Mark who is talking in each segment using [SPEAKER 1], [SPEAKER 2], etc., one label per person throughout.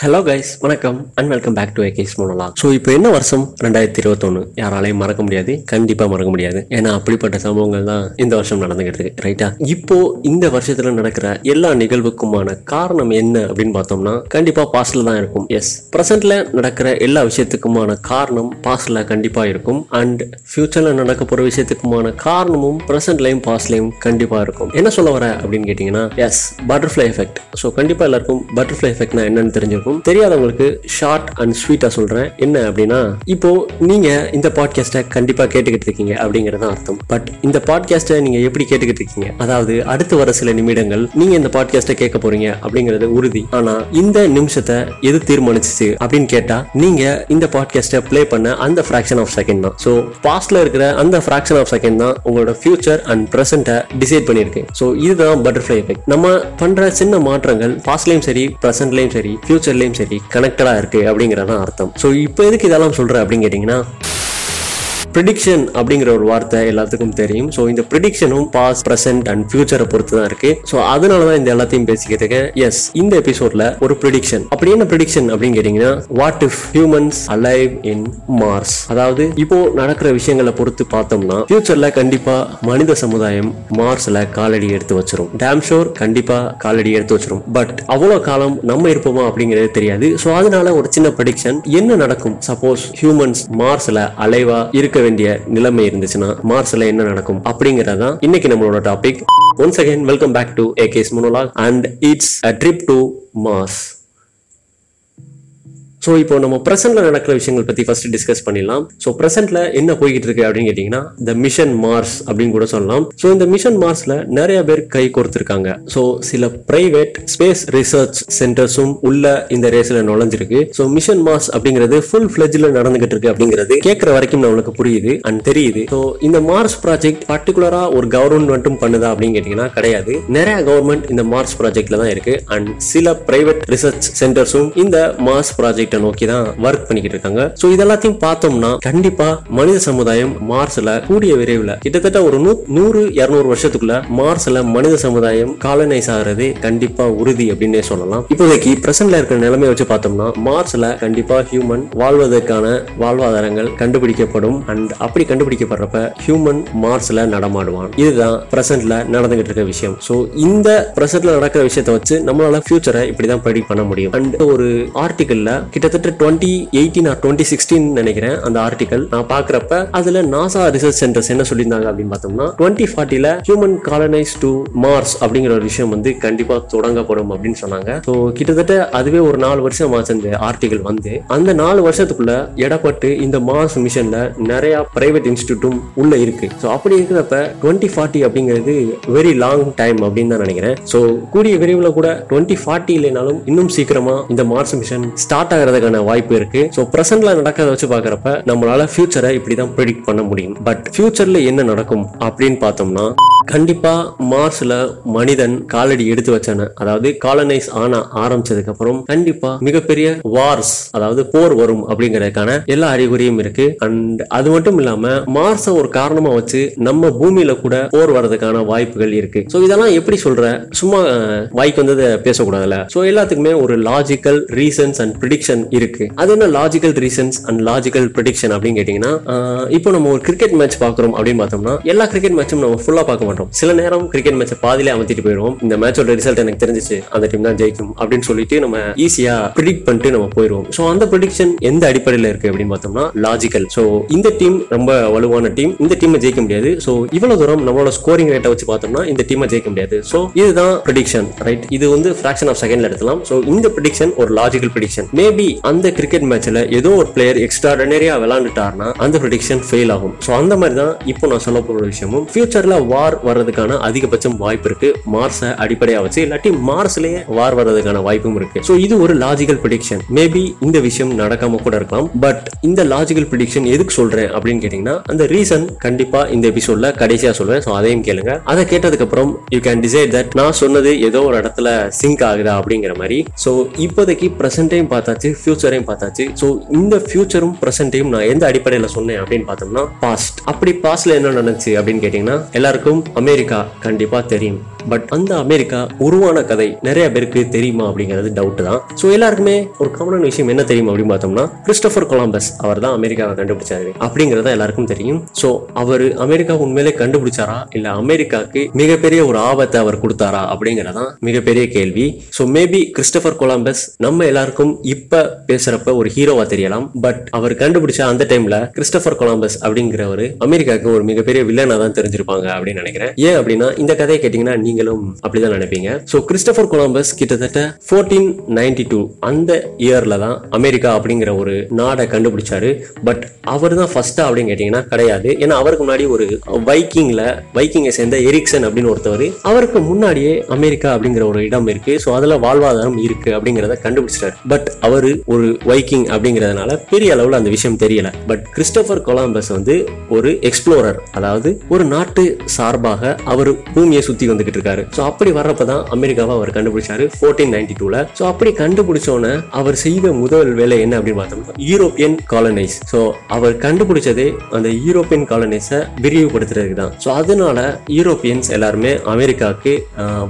[SPEAKER 1] Hello guys வணக்கம். And welcome back to AK's monologue so இப்போ என்ன வருஷம்? ரெண்டாயிரத்தி இருபத்தொன்று யாராலையும் மறக்க முடியாது. கண்டிப்பாக மறக்க முடியாது. ஏன்னா அப்படிப்பட்ட சம்பவங்கள் தான் இந்த வருஷம் நடந்துகிட்டு இருக்கு ரைட்டா இப்போ இந்த வருஷத்தில் நடக்கிற எல்லா நிகழ்வுக்குமான காரணம் என்ன அப்படின்னு பார்த்தோம்னா கண்டிப்பாக பாஸ்டில் தான் இருக்கும். எஸ் ப்ரெசென்ட்ல நடக்கிற எல்லா விஷயத்துக்குமான காரணம் பாஸ்டில் கண்டிப்பாக இருக்கும். அண்ட் ஃபியூச்சரில் நடக்க போகிற விஷயத்துக்குமான காரணமும் ப்ரெசென்ட்லையும் பாஸ்ட்லையும் கண்டிப்பாக இருக்கும். என்ன சொல்ல வர அப்படின்னு கேட்டிங்கன்னா எஸ் பட்டர்ஃப்ளை எஃபெக்ட் ஸோ கண்டிப்பாக எல்லாருக்கும் பட்டர்ஃப்ளை எஃபெக்ட்னா என்னன்னு தெரிஞ்சிருக்கும். தெரியாதவங்களுக்கு ஷார்ட் அண்ட் ஸ்வீட்டாக சொல்கிறேன் என்ன அப்படின்னா இப்போ நீங்கள் இந்த பாட்காஸ்ட்டை கண்டிப்பாக கேட்டுக்கிட்டு இருக்கீங்க அப்படிங்கிறது தான் அர்த்தம். பட் இந்த பாட்காஸ்ட்டை நீங்கள் எப்படி கேட்டுக்கிட்டு இருக்கீங்க? அதாவது அடுத்து வர சில நிமிடங்கள் நீங்கள் இந்த பாட்காஸ்ட்டை கேட்க போறீங்க அப்படிங்கிறது உறுதி. ஆனால் இந்த நிமிஷத்தை எது தீர்மானிச்சிச்சு அப்படின்னு கேட்டால் நீங்கள் இந்த பாட்காஸ்ட்டை ப்ளே பண்ண அந்த ஃப்ராக்ஷன் ஆஃப் செகண்ட் தான். ஸோ பாஸ்ட்ல இருக்கிற அந்த ஃப்ராக்ஷன் ஆஃப் செகண்ட் தான் உங்களோட ஃபியூச்சர் அண்ட் ப்ரெசென்ட்டை டிசைட் பண்ணியிருக்கு. ஸோ இதுதான் பட்டர்ஃப்ளை எஃபெக்ட் நம்ம பண்ற சின்ன மாற்றங்கள் பாஸ்ட்லயும் சரி ப்ரெசென்ட்லயும் சரி ஃபியூச்சர்லயும் சரி கனெக்டடாக இருக்கு அப்படிங்கிறதான் அர்த்தம். ஸோ இப்போ எதுக்கு இதெல்லாம் சொல்றேன் அப்படின்னு கேட்டீங்கன்னா ப்ரிடிக்ஷன் அப்படிங்கிற ஒரு வார்த்தை எல்லாத்துக்கும் தெரியும். ஸோ இந்த ப்ரிடிக்ஷனும் பாஸ்ட் ப்ரெசென்ட் அண்ட் ஃபியூச்சரை பொறுத்து தான் இருக்கு. ஸோ அதனால தான் இந்த எல்லாத்தையும் பேசிக்கிறதுக்கு எஸ் இந்த எபிசோட்ல ஒரு ப்ரிடிக்ஷன் அப்படி என்ன ப்ரிடிக்ஷன் அப்படின்னு கேட்டீங்கன்னா what if humans alive in Mars அதாவது இப்போ நடக்கிற விஷயங்களை பொறுத்து பார்த்தோம்னா ஃபியூச்சர்ல கண்டிப்பா மனித சமுதாயம் மார்ஸ்ல காலடி எடுத்து வச்சிரும். டேம் ஷோர் கண்டிப்பா காலடி எடுத்து வச்சிரும். பட் அவ்வளவு காலம் நம்ம இருப்போமா அப்படிங்கிறது தெரியாது. ஸோ அதனால ஒரு சின்ன ப்ரிடிக்ஷன் என்ன நடக்கும்? சப்போஸ் ஹியூமன்ஸ் மார்ஸ்ல அலைவா இருக்க வேண்டிய நிலைமை இருந்துச்சுன்னா மார்ஸ்ல என்ன நடக்கும் அப்படிங்கறதான் இன்னைக்கு நம்மளோட topic once again welcome back to K's monologue and it's a trip to Mars so இப்போ நம்ம ப்ரெசென்ட்ல நடக்கிற விஷயங்கள் பத்தி ஃபர்ஸ்ட் டிஸ்கஸ் பண்ணிடலாம். ஸோ ப்ரெசென்ட்ல என்ன போய்கிட்டு இருக்கு அப்படின்னு கேட்டீங்கன்னா த மிஷன் மார்ஸ் அப்படின்னு கூட சொல்லலாம். ஸோ இந்த மிஷன் மார்ஸ்ல நிறைய பேர் கை கொடுத்துருக்காங்க ஸோ சில பிரைவேட் ஸ்பேஸ் ரிசர்ச் சென்டர்ஸும் உள்ள இந்த ரேஸ்ல நுழைஞ்சிருக்கு. ஸோ மிஷன் மார்ஸ் அப்படிங்கிறது ஃபுல் ஃபிளெஜ்ல நடந்துகிட்டு இருக்கு அப்படிங்கிறது கேட்கற வரைக்கும் நம்மளுக்கு புரியுது அண்ட் தெரியுது. ஸோ இந்த மார்ஸ் ப்ராஜெக்ட் பர்டிகுலரா ஒரு கவர்மெண்ட் மட்டும் பண்ணுதா அப்படின்னு கேட்டீங்கன்னா கிடையாது. நிறைய கவர்மெண்ட் இந்த மார்ஸ் ப்ராஜெக்ட்ல தான் இருக்கு. அண்ட் சில பிரைவேட் ரிசர்ச் சென்டர்ஸும் இந்த மார்ஸ் ப்ராஜெக்ட் நோக்கி தான் ஒர்க் பண்ணிக்கிட்டு இருக்காங்க ஸோ இதெல்லாத்தையும் பார்த்தோம்னா கண்டிப்பா மனித சமுதாயம் மார்ஸ்ல கூடிய விரைவில் கிட்டத்தட்ட ஒரு நூறு இருநூறு வருஷத்துக்குள்ள மார்ஸ்ல மனித சமுதாயம் காலனைஸ் ஆகிறது கண்டிப்பா உறுதி அப்படின்னே சொல்லலாம். இப்போதைக்கு பிரசன்ட்ல இருக்கிற நிலைமையை வச்சு பார்த்தோம்னா மார்ஸ்ல கண்டிப்பா ஹியூமன் வாழ்வதற்கான வாழ்வாதாரங்கள் கண்டுபிடிக்கப்படும். அண்ட் அப்படி கண்டுபிடிக்கப்படுறப்ப ஹியூமன் மார்ஸ்ல நடமாடுவான். இதுதான் பிரசன்ட்ல நடந்துகிட்டு இருக்க விஷயம். ஸோ இந்த பிரசன்ட்ல நடக்கிற விஷயத்தை வச்சு நம்மளால ஃபியூச்சரை இப்படிதான் ப்ரெடிக்ட் பண்ண முடியும். அண்ட் ஒரு ஆர்டிக்கல்ல கிட்டத்தட்ட twenty eighteen or twenty sixteen நினைக்கிறேன் அந்த ஆர்டிகல் நான் பாக்குறப்ப அதுல நாசா ரிசர்ச் சென்டர்ஸ் என்ன சொல்லியிருந்தாங்க அப்படின்னு பார்த்தோம்னா டுவெண்ட்டி ஃபார்ட்டில ஹியூமன் காலனைஸ் டு மார்ஸ் அப்படிங்கிற ஒரு விஷயம் வந்து கண்டிப்பா தொடங்கப்படும் அப்படின்னு சொன்னாங்க. ஸோ கிட்டத்தட்ட அதுவே ஒரு நாலு வருஷம் ஆச்சு அந்த ஆர்டிகல் வந்து. அந்த நாலு வருஷத்துக்குள்ள எடப்பட்டு இந்த மார்ஸ் மிஷன்ல நிறைய பிரைவேட் இன்ஸ்டியூட்டும் உள்ள இருக்கு. ஸோ அப்படி இருக்கிறப்ப டுவெண்ட்டி ஃபார்ட்டி அப்படிங்கிறது வெரி லாங் டைம் அப்படின்னு தான் நினைக்கிறேன். ஸோ கூடிய விரைவில் கூட டுவெண்ட்டி ஃபார்ட்டி இல்லைனாலும் இன்னும் சீக்கிரமா இந்த மார்ஸ் மிஷன் ஸ்டார்ட் ஆகிறதுக்கான வாய்ப்பு இருக்கு. ஸோ ப்ரெசென்ட்ல நடக்கிறத வச்சு பார்க்குறப்ப நம்மளால ஃபியூச்சரை இப்படிதான் ப்ரிடிக்ட் பண்ண முடியும். பட் ஃபியூச்சர்ல என்ன நடக்கும் அப்படின்னு பார்த்தோம்னா கண்டிப்பா மார்ஸ்ல மனிதன் காலடி எடுத்து வச்சான அதாவது காலனைஸ் ஆன ஆரம்பிச்சதுக்கு அப்புறம் கண்டிப்பா மிகப்பெரிய வார்ஸ் அதாவது போர் வரும் அப்படிங்கறதுக்கான எல்லா அறிகுறியும் இருக்கு. அண்ட் அது மட்டும் இல்லாம மார்ஸ ஒரு காரணமா வச்சு நம்ம பூமியில கூட போர் வர்றதுக்கான வாய்ப்புகள் இருக்கு. ஸோ இதெல்லாம் எப்படி சொல்ற? சும்மா வாய்க்கு வந்ததை பேசக்கூடாதுல ஸோ எல்லாத்துக்குமே ஒரு லாஜிக்கல் ரீசன்ஸ் அண்ட் ப்ரிடிக்ஷன் இருக்கு. அது என்ன logical reasons and logical prediction அப்படின்னு கேட்டீங்கன்னா இப்போ நம்ம ஒரு கிரிக்கெட் மேட்ச் பார்க்குறோம் அப்படின்னு பார்த்தோம்னா எல்லா கிரிக்கெட் மேட்சும் நம்ம ஃபுல்லா பார்க்க மாட்டோம். சில நேரம் கிரிக்கெட் மேட்சை பாதியிலே அமர்த்திட்டு போயிடுவோம். இந்த மேட்சோட ரிசல்ட் எனக்கு தெரிஞ்சிச்சு அந்த டீம் தான் ஜெயிக்கும் அப்படின்னு சொல்லிட்டு நம்ம ஈஸியா ப்ரிடிக்ட் பண்ணிட்டு நம்ம போயிடுவோம். ஸோ அந்த ப்ரிடிக்ஷன் எந்த அடிப்படையில் இருக்கு அப்படின்னு பார்த்தோம்னா லாஜிக்கல் ஸோ இந்த டீம் ரொம்ப வலுவான டீம் இந்த டீமை ஜெயிக்க முடியாது. ஸோ இவ்வளவு தூரம் நம்மளோட ஸ்கோரிங் ரேட்டை வச்சு பார்த்தோம்னா இந்த டீமை ஜெயிக்க முடியாது. ஸோ இதுதான் ப்ரிடிக்ஷன் ரைட் இது வந்து ஃபிராக்ஷன் ஆஃப் செகண்ட்ல எடுக்கலாம் ஸோ இந்த ப்ரிடிக்ஷன் ஒரு லாஜிக்கல் ப்ரிடிக்ஷன் மேபி அந்த கிரிக்கெட் மேட்ச்ல ஏதோ ஒரு பிளேயர் எக்ஸ்ட்ராடனரியா விளாண்டுட்டாருன்னா அந்த ப்ரிடிக்ஷன் ஃபெயில் ஆகும். ஸோ அந்த மாதிரி தான் இப்போ நான் சொல்ல போற விஷயமும். ஃபியூச்சர்ல வார் வர்றதுக்கான அதிகபட்சம் வாய்ப்பு இருக்கு. மார்ஸை அடிப்படையா வச்சு இல்லாட்டி மார்ஸ்லயே வார் வர்றதுக்கான வாய்ப்பும் இருக்கு. ஸோ இது ஒரு லாஜிக்கல் ப்ரிடிக்ஷன் மேபி இந்த விஷயம் நடக்காம கூட இருக்கலாம். பட் இந்த லாஜிக்கல் ப்ரிடிக்ஷன் எதுக்கு சொல்றேன் அப்படின்னு கேட்டீங்கன்னா அந்த ரீசன் கண்டிப்பா இந்த எபிசோட்ல கடைசியா சொல்றேன். ஸோ அதையும் கேளுங்க. அதை கேட்டதுக்கு அப்புறம் யூ கேன் டிசைட் தட் நான் சொன்னது ஏதோ ஒரு இடத்துல சிங்க் ஆகுதா அப்படிங்கிற மாதிரி. ஸோ இப்போதைக்கு ப்ரெசென்ட்டையும் பார்த்தாச்சு ஃபியூச்சரையும் பார்த்தாச்சு. ஸோ இந்த ஃபியூச்சரும் ப்ரெசென்ட்டையும் நான் எந்த அடிப்படையில் சொன்னேன் அப்படின்னு பார்த்தோம்னா பாஸ்ட் அப்படி பாஸ்ட்ல என்ன நடந்துச்சு அப்படின்னு கேட்டீங்கன்னா எல்லாருக்கும் அமெரிக்கா கண்டிப்பா தெரியும். பட் அந்த அமெரிக்கா உருவான கதை நிறைய பேருக்கு தெரியுமா அப்படிங்கிறது டவுட் தான். ஸோ எல்லாருக்குமே ஒரு காமனான விஷயம் என்ன தெரியும் அப்படின்னு பார்த்தோம்னா கிறிஸ்டபர் கொலம்பஸ் அவர் தான் அமெரிக்காவை கண்டுபிடிச்சாரு அப்படிங்கிறத எல்லாருக்கும் தெரியும். ஸோ அவர் அமெரிக்கா உண்மையிலே கண்டுபிடிச்சாரா? இல்ல அமெரிக்காக்கு மிகப்பெரிய ஒரு ஆபத்தை அவர் கொடுத்தாரா அப்படிங்கறதான் மிகப்பெரிய கேள்வி. ஸோ மேபி கிறிஸ்டபர் கொலம்பஸ் நம்ம எல்லாருக்கும் இப்ப பேசுறப்ப ஒரு ஹீரோவா தெரியலாம். பட் அவர் கண்டுபிடிச்ச அந்த டைம்ல கிறிஸ்டபர் கொலம்பஸ் அப்படிங்கிறவர் அமெரிக்காவுக்கு ஒரு மிகப்பெரிய வில்லனா தான் தெரிஞ்சிருப்பாங்க அப்படின்னு நினைக்கிறேன். ஏன் அப்படின்னா இந்த கதையை கேட்டீங்கன்னா நீங்களும் அப்படிதான் நினைப்பீங்க. ஸோ கிறிஸ்டபர் கொலம்பஸ் கிட்டத்தட்ட ஃபோர்டீன் நைன்டி டூ அந்த இயர்ல தான் அமெரிக்கா அப்படிங்கிற ஒரு நாடை கண்டுபிடிச்சாரு. பட் அவர் தான் ஃபர்ஸ்டா அப்படின்னு கேட்டீங்கன்னா கிடையாது. ஏன்னா அவருக்கு முன்னாடி ஒரு வைக்கிங்ல வைக்கிங்கை சேர்ந்த எரிக்சன் அப்படின்னு ஒருத்தவர் அவருக்கு முன்னாடியே அமெரிக்கா அப்படிங்கிற ஒரு இடம் இருக்கு. ஸோ அதுல வாழ்வாதாரம் இருக்கு அப்படிங்கிறத கண்டுபிடிச்சிட்டாரு. பட் அவர் ஒரு வைக்கிங் அப்படிங்கிறதுனால பெரிய அளவில் அந்த விஷயம் தெரியல. பட் கிறிஸ்டபர் கொலம்பஸ் வந்து ஒரு எக்ஸ்ப்ளோரர் அதாவது ஒரு நாட்டு சார்பாக அவர் பூமியை சுத்தி வந்துகிட்டு இருக்காரு. ஸோ அப்படி வர்றப்ப தான் அமெரிக்காவை அவர் கண்டுபிடிச்சாரு ஃபோர்டீன் நைன்டி டூல ஸோ அப்படி கண்டுபிடிச்சோன்னே அவர் செய்த முதல் வேலை என்ன அப்படின்னு பார்த்தோம்னா யூரோப்பியன் காலனைஸ் ஸோ அவர் கண்டுபிடிச்சதே அந்த யூரோப்பியன் காலனைஸை விரிவுபடுத்துறதுக்கு தான் ஸோ அதனால யூரோப்பியன்ஸ் எல்லாருமே அமெரிக்காவுக்கு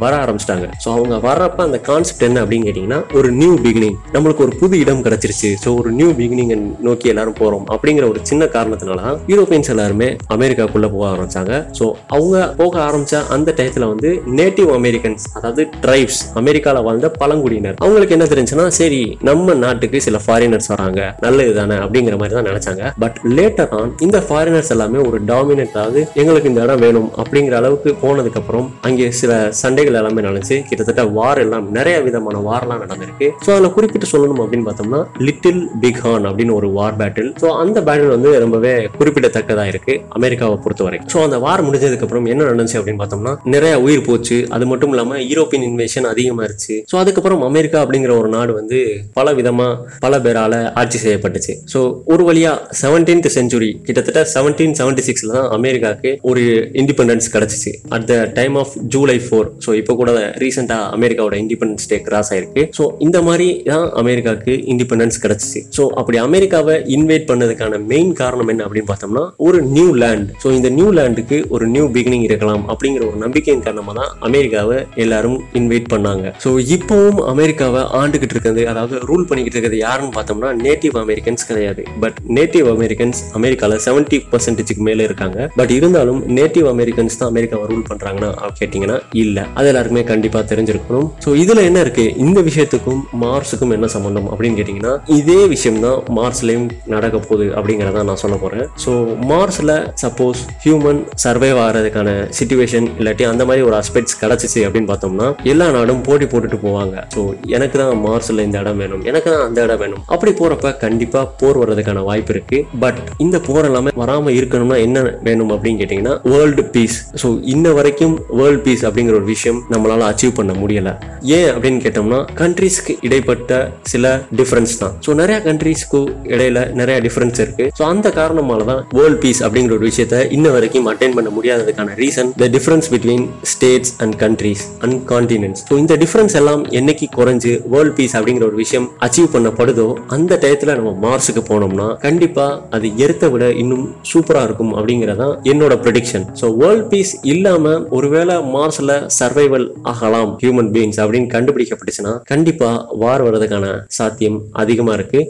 [SPEAKER 1] வர ஆரம்பிச்சிட்டாங்க. ஸோ அவங்க வர்றப்ப அந்த கான்செப்ட் என்ன அப்படின்னு கேட்டிங்கன்னா ஒரு நியூ பிகினிங் நம்மளுக்கு ஒரு புது இடம் கிடைச்சிருச்சு. ஸோ ஒரு நியூ பிகினிங் நோக்கி எல்லாரும் போறோம் அப்படிங்கிற ஒரு சின்ன காரணத்தினால தான் யூரோப்பியன்ஸ் எல்லாருமே அமெரிக்காக்குள்ள போக ஆரம்பிச்சாங்க. ஸோ அவங்க போக ஆரம்பிச்ச அந்த டயத்துல வந்து நேட்டிவ் அமெரிக்கன்ஸ் அதாவது ட்ரைப்ஸ் அமெரிக்கால வாழ்ந்த பழங்குடியினர். அவங்களுக்கு என்ன தெரிஞ்சுன்னா சரி நம்ம நாட்டுக்கு சில ஃபாரினர்ஸ் வராங்க நல்லது தானே அப்படிங்கிற மாதிரி தான் நினைச்சாங்க. பட் லேட்டர் ஆன் இந்த ஃபாரினர்ஸ் எல்லாமே ஒரு டாமினேட் அதாவது எங்களுக்கு இந்த இடம் வேணும் அப்படிங்கிற அளவுக்கு போனதுக்கு அப்புறம் அங்கே சில சண்டைகள் எல்லாமே நடந்துச்சு. கிட்டத்தட்ட வார் எல்லாம் நிறைய விதமான வார்லாம் நடந்திருக்கு. ஸோ அதில் குறிப்பிட்டு சொல்லணும் அப்படின்னு பார்த்தோம்னா லிட்டில் பிகான் அப்படின்னு ஒரு வார் பேட்டில் ஸோ அந்த பேட்டில் வந்து ரொம்பவே குறிப்பிடத்தக்கதா இருக்கு அமெரிக்காவை பொறுத்தவரை. ஸோ அந்த வார் முடிஞ்சதுக்கு அப்புறம் என்ன நடந்துச்சு அப்படின்னு பார்த்தோம்னா நிறைய உயிர் போச்சு. அது மட்டும் இல்லாம யூரோப்பியன் இன்வேஷன் அதிகமாயிருச்சு. ஸோ அதுக்கப்புறம் அமெரிக்கா அப்படிங்கிற ஒரு நாடு வந்து பல விதமா பல பேரால ஆட்சி செய்யப்பட்டுச்சு. ஸோ ஒரு வழியா செவன்டீன்த் செஞ்சுரி கிட்டத்தட்ட செவன்டீன் செவன்டி சிக்ஸ்ல தான் அமெரிக்காவுக்கு ஒரு இண்டிபெண்டன்ஸ் கிடைச்சிச்சு. At the time of July four so இப்போ கூட ரீசெண்டா அமெரிக்காவோட இண்டிபெண்டன்ஸ் டே கிராஸ் ஆயிருக்கு. ஸோ இந்த மாதிரி தான் அமெரிக்காவுக்கு இண்டிபெண்டன்ஸ் கிடைச்சிச்சு. ஸோ அப்படி அமெரிக்காவை இன்வைட் பண்ணதுக்கான மெயின் காரணம் என்ன அப்படின்னு பார்த்தோம்னா ஒரு நியூ லேண்ட் ஸோ இந்த நியூ லேண்டுக்கு ஒரு நியூ பிகினிங் இருக்கலாம் அப்படிங்கிற ஒரு நம்பிக்கையின் காரணமாக தான் அமெரிக்காவை எல்லாரும் இன்வைட் பண்ணாங்க. ஸோ இப்போவும் அமெரிக்காவை ஆண்டுகிட்டு இருக்கிறது அதாவது ரூல் பண்ணிக்கிட்டு இருக்கிறது யாருன்னு பார்த்தோம்னா நேட்டிவ் அமெரிக்கன்ஸ் கிடையாது. பட் நேட்டிவ் அமெரிக்கன்ஸ் அமெரிக்காவில் செவன்டி பர்சன்டேஜுக்கு மேலே இருக்காங்க. பட் இருந்தாலும் நேட்டிவ் அமெரிக்கன்ஸ் தான் அமெரிக்காவை ரூல் பண்ணுறாங்கன்னா கேட்டிங்கன்னா இல்லை. அது எல்லாருக்குமே கண்டிப்பாக தெரிஞ்சிருக்கணும். ஸோ இதில் என்ன இருக்குது இந்த விஷயத்துக்கும் மார்ஸுக்கும் என்ன சம்மந்தம் அப்படின்னு கேட்டிங்கன்னா இதே விஷயம் தான் மார்ஸ்லேயும் நடக்க போகுது அப்படிங்கிறத நான் சொல்ல போகிறேன் ஸோ மார்ஸில் சப்போஸ் ஹியூமன் சர்வைவ் ஆகிறதுக்கான சுச்சுவேஷன் இல்லாட்டி அந்த மாதிரி ஒரு அஸ்பெக்ட்ஸ் கிடைச்சிச்சு அப்படின்னு பார்த்தோம்னா எல்லா நாடும் போட்டி போட்டுட்டு போவாங்க. ஸோ எனக்கு தான் மார்ஸில் இந்த இடம் வேணும். எனக்கு தான் அந்த இடம் வேணும். அப்படி போறப்ப கண்டிப்பா போர் வர்றதுக்கான வாய்ப்பு இருக்கு. பட் இந்த போர் எல்லாமே வராம இருக்கணும்னா என்ன வேணும் அப்படின்னு கேட்டீங்கன்னா வேர்ல்டு பீஸ் ஸோ இன்ன வரைக்கும் வேர்ல்டு பீஸ் அப்படிங்கிற ஒரு விஷயம் நம்மளால அச்சீவ் பண்ண முடியல. ஏன் அப்படின்னு கேட்டோம்னா கண்ட்ரீஸ்க்கு இடைப்பட்ட சில டிஃபரன்ஸ் தான். ஸோ நிறைய கண்ட்ரீஸ்க்கு இடையில நிறைய டிஃபரன்ஸ் இருக்கு. ஸோ அந்த காரணமால தான் வேர்ல்ட் பீஸ் அப்படிங்கிற ஒரு விஷயத்த இன்ன வரைக்கும் அட்டைன் பண்ண முடியாததுக்கான reason the difference between states and countries and continents so இந்த டிஃபரன்ஸ் எல்லாம் என்னைக்கு குறைஞ்சு வேர்ல்ட் பீஸ் அப்படிங்கிற ஒரு விஷயம் அச்சீவ் பண்ணப்படுதோ அந்த டயத்தில் நம்ம மார்ஸுக்கு போனோம்னா கண்டிப்பாக அது எர்த்தை விட இன்னும் சூப்பராக இருக்கும் அப்படிங்கறதான் என்னோட ப்ரெடிக்ஷன் ஸோ வேர்ல்ட் பீஸ் இல்லாமல் ஒருவேளை மார்ஸில் சர்வைவல் ஆகலாம் ஹியூமன் பீயிங்ஸ் அப்படின்னு கண்டுபிடிக்கப்பட்டுச்சுன்னா கண்டிப்பாக வார் வர்றதுக்கான சாத்தியம் அதிகமாக இருக்கு.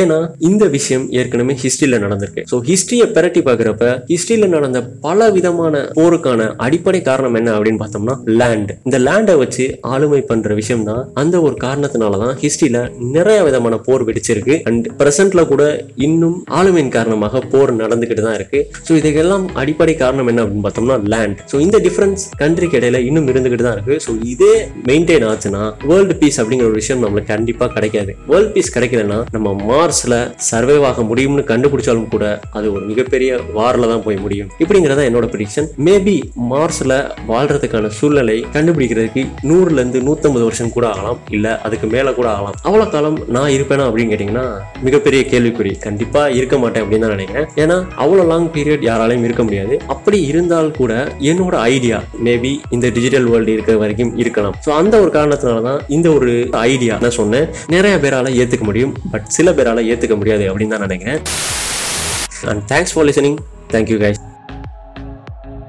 [SPEAKER 1] ஏன்னா இந்த விஷயம் ஏற்கனவே ஹிஸ்டரியில் நடந்திருக்கு. ஸோ ஹிஸ்டரியை பெரட்டி பார்க்குறப்ப ஹிஸ்டரியில் நடந்த பல விதமான போர் போருக்கான அடிப்படை காரணம் என்ன அப்படின்னு பார்த்தோம்னா லேண்ட் இந்த லேண்டை வச்சு ஆளுமை பண்ற விஷயம் தான் அந்த ஒரு காரணத்தினால தான் ஹிஸ்டரியில நிறைய விதமான போர் வெடிச்சிருக்கு. அண்ட் பிரசன்ட்ல கூட இன்னும் ஆளுமையின் காரணமாக போர் நடந்துகிட்டு தான் இருக்கு. ஸோ இதுக்கெல்லாம் அடிப்படை காரணம் என்ன அப்படின்னு பார்த்தோம்னா லேண்ட் ஸோ இந்த டிஃபரன்ஸ் கண்ட்ரிக்கு இடையில இன்னும் இருந்துகிட்டு தான் இருக்கு. ஸோ இதே மெயின்டைன் ஆச்சுன்னா வேர்ல்டு பீஸ் அப்படிங்கிற ஒரு விஷயம் நம்மளுக்கு கண்டிப்பா கிடைக்காது. வேர்ல்ட் பீஸ் கிடைக்கலன்னா நம்ம மார்ஸ்ல சர்வைவ் ஆக முடியும்னு கண்டுபிடிச்சாலும் கூட அது ஒரு மிகப்பெரிய வாரில் தான் போய் முடியும். இப்படிங்கிறதா என்னோட ப்ரிடிக்ஷன் மேபி மார்ஸ்ல வாழ்றதுக்கான சூழ்நிலை கண்டுபிடிக்கிறதுக்கு நூறுல இருந்து நூத்தம்பது வருஷம் கூட ஆகலாம். இல்ல அதுக்கு மேல கூட ஆகலாம். அவ்வளவு காலம் நான் இருப்பேனா அப்படின்னு கேட்டீங்கன்னா மிகப்பெரிய கேள்விக்குறி. கண்டிப்பா இருக்க மாட்டேன் அப்படின்னு தான் நினைக்கிறேன். ஏன்னா அவ்வளவு லாங் பீரியட் யாராலையும் இருக்க முடியாது. அப்படி இருந்தால் கூட என்னோட ஐடியா மேபி இந்த டிஜிட்டல் வேர்ல்டு இருக்கிற வரைக்கும் இருக்கலாம். ஸோ அந்த ஒரு காரணத்தினால தான் இந்த ஒரு ஐடியா நான் சொன்னேன். நிறைய பேரால ஏத்துக்க முடியும். பட் சில பேரால ஏத்துக்க முடியாது அப்படின்னு தான் நினைக்கிறேன். And thanks for listening thank you guys